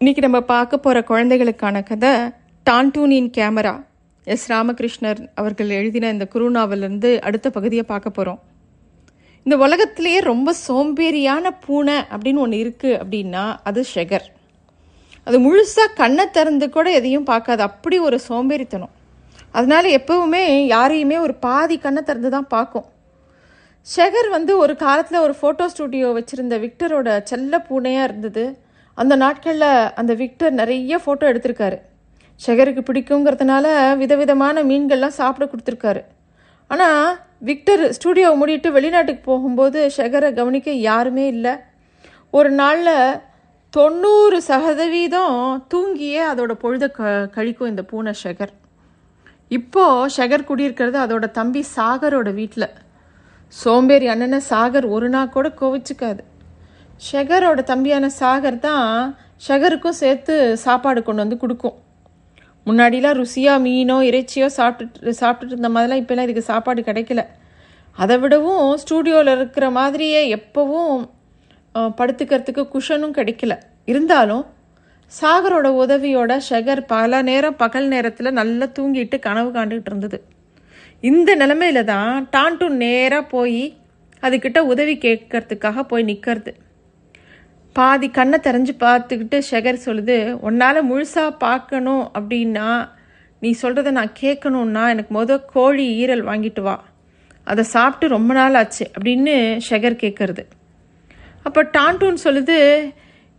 இன்னைக்கு நம்ம பார்க்க போகிற குழந்தைகளுக்கான கதை டான்டூனின் கேமரா. எஸ். ராமகிருஷ்ணர் அவர்கள் எழுதின இந்த குருநாவிலிருந்து அடுத்த பகுதியை பார்க்க போகிறோம் இந்த உலகத்திலேயே ரொம்ப சோம்பேறியான பூனை அப்படின்னு ஒன்று இருக்குது அப்படின்னா அது ஷெகர். அது முழுசாக கண்ணை திறந்து கூட எதையும் பார்க்காது. அப்படி ஒரு சோம்பேறித்தனம். அதனால் எப்பவுமே யாரையுமே ஒரு பாதி கண்ணை திறந்து தான் பார்க்கும். ஷெகர் வந்து ஒரு காலத்தில் ஒரு ஃபோட்டோ ஸ்டூடியோ வச்சுருந்த விக்டரோட செல்ல பூனையாக இருந்தது. அந்த நாட்களில் அந்த விக்டர் நிறைய ஃபோட்டோ எடுத்திருக்காரு. ஷெகருக்கு பிடிக்குங்கிறதுனால விதவிதமான மீன்கள்லாம் சாப்பிட கொடுத்துருக்காரு. ஆனால் விக்டர் ஸ்டூடியோவை மூடிட்டு வெளிநாட்டுக்கு போகும்போது ஷெகரை கவனிக்க யாருமே இல்லை. ஒரு நாளில் தொண்ணூறு சதவீதம் தூங்கியே அதோட பொழுத க கழிக்கும் இந்த பூனை ஷெகர். இப்போது ஷெகர் குடியிருக்கிறது அதோட தம்பி சாகரோட வீட்டில் சோம்பேறி அண்ணனை சாகர் ஒரு நாள் கூட கோவிச்சுக்காது. ஷெகரோட தம்பியான சாகர் தான் ஷெகருக்கும் சேர்த்து சாப்பாடு கொண்டு வந்து கொடுக்கும். முன்னாடிலாம் ருசியாக மீனோ இறைச்சியோ சாப்பிட்டுட்டு சாப்பிட்டுட்டு இருந்த மாதிரிலாம் இப்போலாம் இதுக்கு சாப்பாடு கிடைக்கல. அதை விடவும் ஸ்டூடியோவில் இருக்கிற மாதிரியே எப்போவும் படுத்துக்கிறதுக்கு குஷனும் கிடைக்கல. இருந்தாலும் சாகரோட உதவியோட ஷெகர் பல நேரம் பகல் நேரத்தில் நல்லா தூங்கிட்டு கனவு காண்டுகிட்டு இருந்தது. இந்த நிலமையில தான் டான்டூன் நேராக போய் அதுக்கிட்ட உதவி கேட்கறதுக்காக போய் நிற்கிறது பாதி கண்ணை திறஞ்சு பார்த்துக்கிட்டு ஷெகர் சொல்லுது உன்னால் முழுசாக பார்க்கணும் அப்படின்னா நீ சொல்கிறத நான் கேட்கணுன்னா எனக்கு முத கோழி ஈரல் வாங்கிட்டு வா. அதை சாப்பிட்டு ரொம்ப நாள் ஆச்சு அப்படின்னு ஷெகர் கேட்குறது அப்போ டான்டூன் சொல்லுது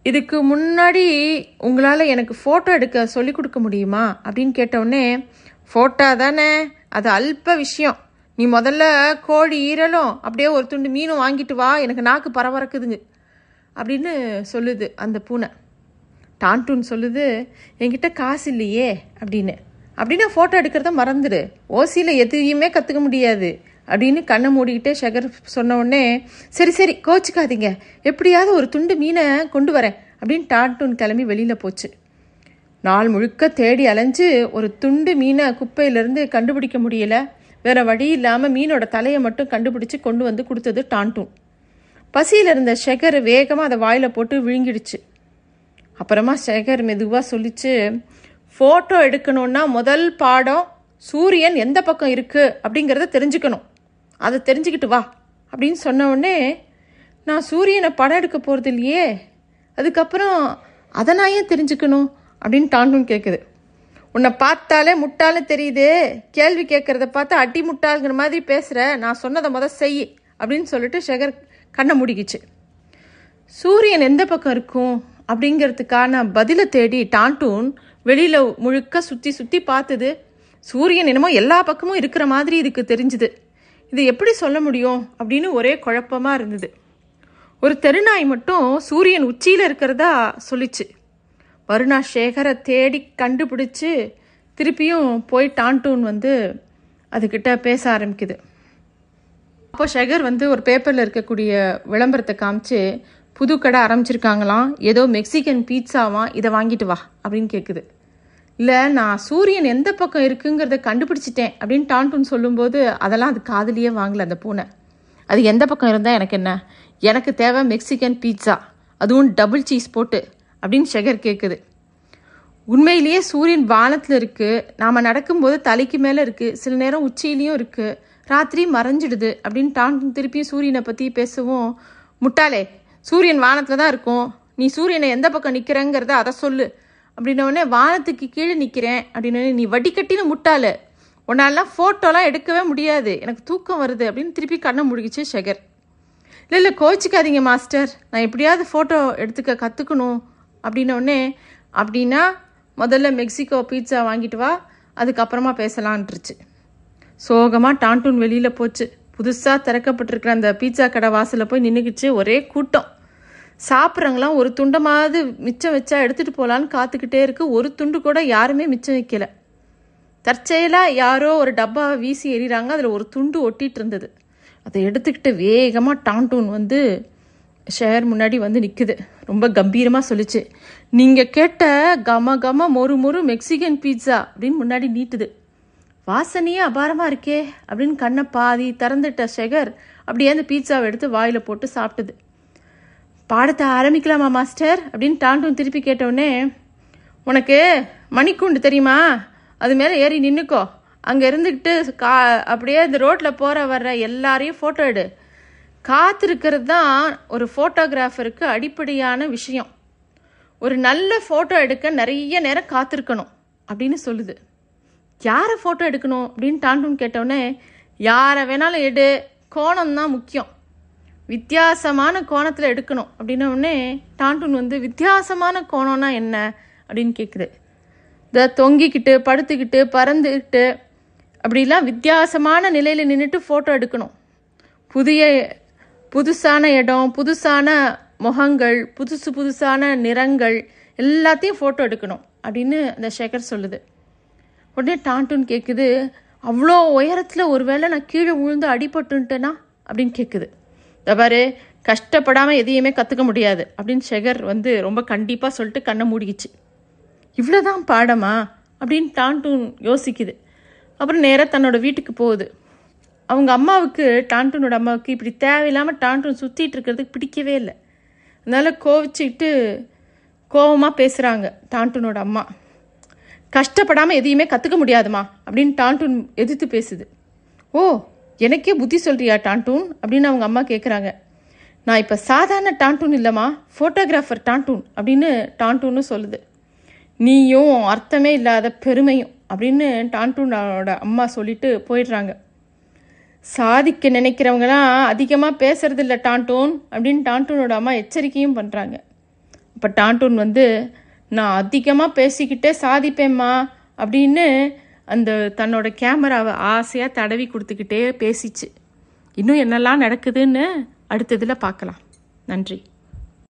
இதுக்கு முன்னாடி உங்களால் எனக்கு ஃபோட்டோ எடுக்க சொல்லி கொடுக்க முடியுமா? அப்படின்னு கேட்டவுடனே ஃபோட்டோ தானே அது அல்ப விஷயம். நீ முதல்ல கோழி ஈரலும் அப்படியே ஒரு துண்டு மீனும் வாங்கிட்டு வா. எனக்கு நாக்கு பரபரக்குதுங்க அப்படின்னு சொல்லுது அந்த பூனை. டான்டூன் சொல்லுது என்கிட்ட காசு இல்லையே அப்படின்னு. அப்படின்னா ஃபோட்டோ எடுக்கிறத மறந்துடு ஓசியில் எதையுமே கற்றுக்க முடியாது அப்படின்னு கண்ணை மூடிக்கிட்டே ஷெகர் சொன்ன உடனே சரி சரி கோச்சிக்காதீங்க. எப்படியாவது ஒரு துண்டு மீனை கொண்டு வரேன் அப்படின்னு டான்டூன் கிளம்பி வெளியில் போச்சு. நாள் முழுக்க தேடி அலைஞ்சு ஒரு துண்டு மீனை குப்பையிலேருந்து கண்டுபிடிக்க முடியல. வேற வழி இல்லாமல் மீனோட தலையை மட்டும் கண்டுபிடிச்சு கொண்டு வந்து கொடுத்தது டான்டூன். பசியில் இருந்த ஷெகர் வேகமாக அதை வாயில் போட்டு விழுங்கிடுச்சு. அப்புறமா ஷெகர் மெதுவாக சொல்லிச்சு ஃபோட்டோ எடுக்கணும்னா முதல் பாடம் சூரியன் எந்த பக்கம் இருக்குது அப்படிங்கிறத தெரிஞ்சுக்கணும். அதை தெரிஞ்சுக்கிட்டு வா. அப்படின்னு சொன்ன உடனே நான் சூரியனை படம் எடுக்க போகிறது இல்லையே அதுக்கப்புறம் அதை நான் ஏன் தெரிஞ்சுக்கணும்? அப்படின்னு டான்டூன் கேட்குது உன்னை பார்த்தாலே முட்டாலும் தெரியுது கேள்வி கேட்குறத பார்த்து அடி முட்டாளுங்கிற மாதிரி பேசுகிற நான் சொன்னதை முதல் செய் அப்படின்னு சொல்லிட்டு ஷெகர் கண்ணை முடிக்கிச்சு. சூரியன் எந்த பக்கம் இருக்கும் அப்படிங்கிறதுக்கான பதிலை தேடி டான்டூன் வெளியில் முழுக்க சுற்றி சுற்றி பார்த்துது சூரியன் என்னமோ எல்லா பக்கமும் இருக்கிற மாதிரி இதுக்கு தெரிஞ்சுது. இது எப்படி சொல்ல முடியும் அப்படின்னு ஒரே குழப்பமாக இருந்தது. ஒரு தெருநாய் மட்டும் சூரியன் உச்சியில் இருக்கிறதா சொல்லிச்சு. வருணா சேகரை தேடி கண்டுபிடிச்சு திருப்பியும் போய் டான்டூன் வந்து அதுக்கிட்ட பேச ஆரம்பிக்குது. அப்போ ஷெகர் வந்து ஒரு பேப்பரில் இருக்கக்கூடிய விளம்பரத்தை காமிச்சு புது கடை ஆரம்பிச்சிருக்காங்களாம். ஏதோ மெக்சிகன் பீட்சாவாம் இதை வாங்கிட்டு வா. அப்படின்னு கேட்குது இல்லை நான் சூரியன் எந்த பக்கம் இருக்குங்கிறத கண்டுபிடிச்சிட்டேன். அப்படின்னு டான்டூன் சொல்லும்போது அதெல்லாம் அது காதலியே வாங்கல அந்த பூனை. அது எந்த பக்கம் இருந்தால் எனக்கு என்ன? எனக்கு தேவை மெக்சிகன் பீட்சா. அதுவும் டபுள் சீஸ் போட்டு. அப்படின்னு ஷெகர் கேட்குது உண்மையிலேயே சூரியன் வானத்தில் இருக்குது நாம் நடக்கும்போது தலைக்கு மேலே இருக்குது சில நேரம் உச்சியிலையும் இருக்குது ராத்திரி மறைஞ்சிடுது அப்படின்னு டான் திருப்பியும் சூரியனை பற்றி பேசவும் முட்டாளே சூரியன் வானத்தில் தான் இருக்கும். நீ சூரியனை எந்த பக்கம் நிற்கிறேங்கிறத அதை சொல்லு. அப்படின்னோடனே வானத்துக்கு கீழே நிற்கிறேன் அப்படின்னு நீ வடிகட்டின முட்டாளு. உன்னாலலாம் ஃபோட்டோலாம் எடுக்கவே முடியாது. எனக்கு தூக்கம் வருது அப்படின்னு திருப்பி கண்ணை முடிக்கிச்சு ஷெகர். இல்லை இல்லை கோச்சிக்காதீங்க மாஸ்டர். நான் எப்படியாவது ஃபோட்டோ எடுத்துக்க கற்றுக்கணும் அப்படின்னோடனே அப்படின்னா முதல்ல மெக்சிகோ பீட்சா வாங்கிட்டு வா. அதுக்கப்புறமா பேசலான்ட்டுருச்சு சோகமாக டான்டூன் வெளியில் போச்சு. புதுசாக திறக்கப்பட்டிருக்கிற அந்த பீட்சா கடை வாசலில் போய் நின்றுக்கிச்சு ஒரே கூட்டம். சாப்பிட்றவங்களாம் ஒரு துண்டமாவது மிச்சம் வச்சா எடுத்துகிட்டு போகலான்னு காத்துக்கிட்டே இருக்கு. ஒரு துண்டு கூட யாருமே மிச்சம் வைக்கல. தற்செயலாக யாரோ ஒரு டப்பாவை வீசி எறிகிறாங்க அதில் ஒரு துண்டு ஒட்டிகிட்டு இருந்தது. அதை எடுத்துக்கிட்டு வேகமாக டான்டூன் வந்து ஷேர் முன்னாடி வந்து நிற்குது ரொம்ப கம்பீரமாக சொல்லிச்சு. நீங்கள் கேட்ட கம கம மொறு மொறு மெக்சிகன் பீட்சா அப்படின்னு முன்னாடி நீட்டுது. வாசனையே அபாரமாக இருக்கே அப்படின்னு கண்ணை பாதி திறந்துட்ட ஷெகர் அப்படியே அந்த பீட்சாவை எடுத்து வாயில் போட்டு சாப்பிட்டது. பாடத்தை ஆரம்பிக்கலாமா மாஸ்டர்? அப்படின்னு டாண்டும் திருப்பி கேட்டவுடனே உனக்கு மணிக்கூண்டு தெரியுமா? அது மேலே ஏறி நின்றுக்கோ அங்கே இருந்துக்கிட்டு கா அப்படியே இந்த ரோட்டில் போகிற வர்ற எல்லாரையும் ஃபோட்டோ எடு. காத்திருக்கிறது தான் ஒரு ஃபோட்டோகிராஃபருக்கு அடிப்படையான விஷயம். ஒரு நல்ல ஃபோட்டோ எடுக்க நிறைய நேரம் காத்திருக்கணும். அப்படின்னு சொல்லுது. யாரை ஃபோட்டோ எடுக்கணும் அப்படின்னு டான்டூன் கேட்டவுடனே யாரை வேணாலும் எடு. கோணம் தான் முக்கியம். வித்தியாசமான கோணத்தில் எடுக்கணும். அப்படின்ன டான்டூன் வந்து வித்தியாசமான கோணம்னா என்ன? அப்படின்னு கேட்குது இந்த தொங்கிக்கிட்டு படுத்துக்கிட்டு பறந்துக்கிட்டு அப்படிலாம் வித்தியாசமான நிலையில் நின்றுட்டு ஃபோட்டோ எடுக்கணும். புதிய புதுசான இடம் புதுசான முகங்கள் புதுசு புதுசான நிறங்கள் எல்லாத்தையும் ஃபோட்டோ எடுக்கணும் அப்படின்னு அந்த சேகர் சொல்லுது. உடனே டான்டூன் கேட்குது அவ்வளோ உயரத்தில் ஒருவேளை நான் கீழே விழுந்து அடிபட்டுன்ட்டேனா? அப்படின்னு கேட்குது பாரு கஷ்டப்படாமல் எதையுமே கற்றுக்க முடியாது அப்படின்னு ஷெகர் வந்து ரொம்ப கண்டிப்பாக சொல்லிட்டு கண்ணை மூடிக்கிச்சு. இவ்வளோதான் பாடமா? அப்படின்னு டான்டூன் யோசிக்குது. அப்புறம் நேராக தன்னோட வீட்டுக்கு போகுது. அவங்க அம்மாவுக்கு டான்டூனோட அம்மாவுக்கு இப்படி தேவையில்லாமல் டான்டூன் சுற்றிட்டு இருக்கிறதுக்கு பிடிக்கவே இல்லை. அதனால் கோவிச்சுக்கிட்டு கோவமாக பேசுகிறாங்க டான்டூனோட அம்மா. கஷ்டப்படாமல் எதையுமே கற்றுக்க முடியாதுமா? அப்படின்னு டான்டூன் எதிர்த்து பேசுது. ஓ எனக்கே புத்தி சொல்கிறியா டான்டூன்? அப்படின்னு அவங்க அம்மா கேட்குறாங்க நான் இப்போ சாதாரண டான்டூன் இல்லைம்மா ஃபோட்டோகிராஃபர் டான்டூன் அப்படின்னு டான்டூன்னு சொல்லுது. நீயும் அர்த்தமே இல்லாத பெருமையும் அப்படின்னு டான்டூனோட அம்மா சொல்லிட்டு போயிடுறாங்க. சாதிக்க நினைக்கிறவங்களாம் அதிகமாக பேசுறதில்ல டான்டூன் அப்படின்னு டான்டூனோட அம்மா எச்சரிக்கையும் பண்ணுறாங்க இப்போ டான்டூன் வந்து நான் அதிகமாக பேசிக்கிட்டே சாதிப்பேம்மா அப்படின்னு அந்த தன்னோட கேமராவை ஆசையாக தடவி கொடுத்துக்கிட்டே பேசிச்சு. இன்னும் என்னெல்லாம் நடக்குதுன்னு அடுத்ததில் பார்க்கலாம். நன்றி.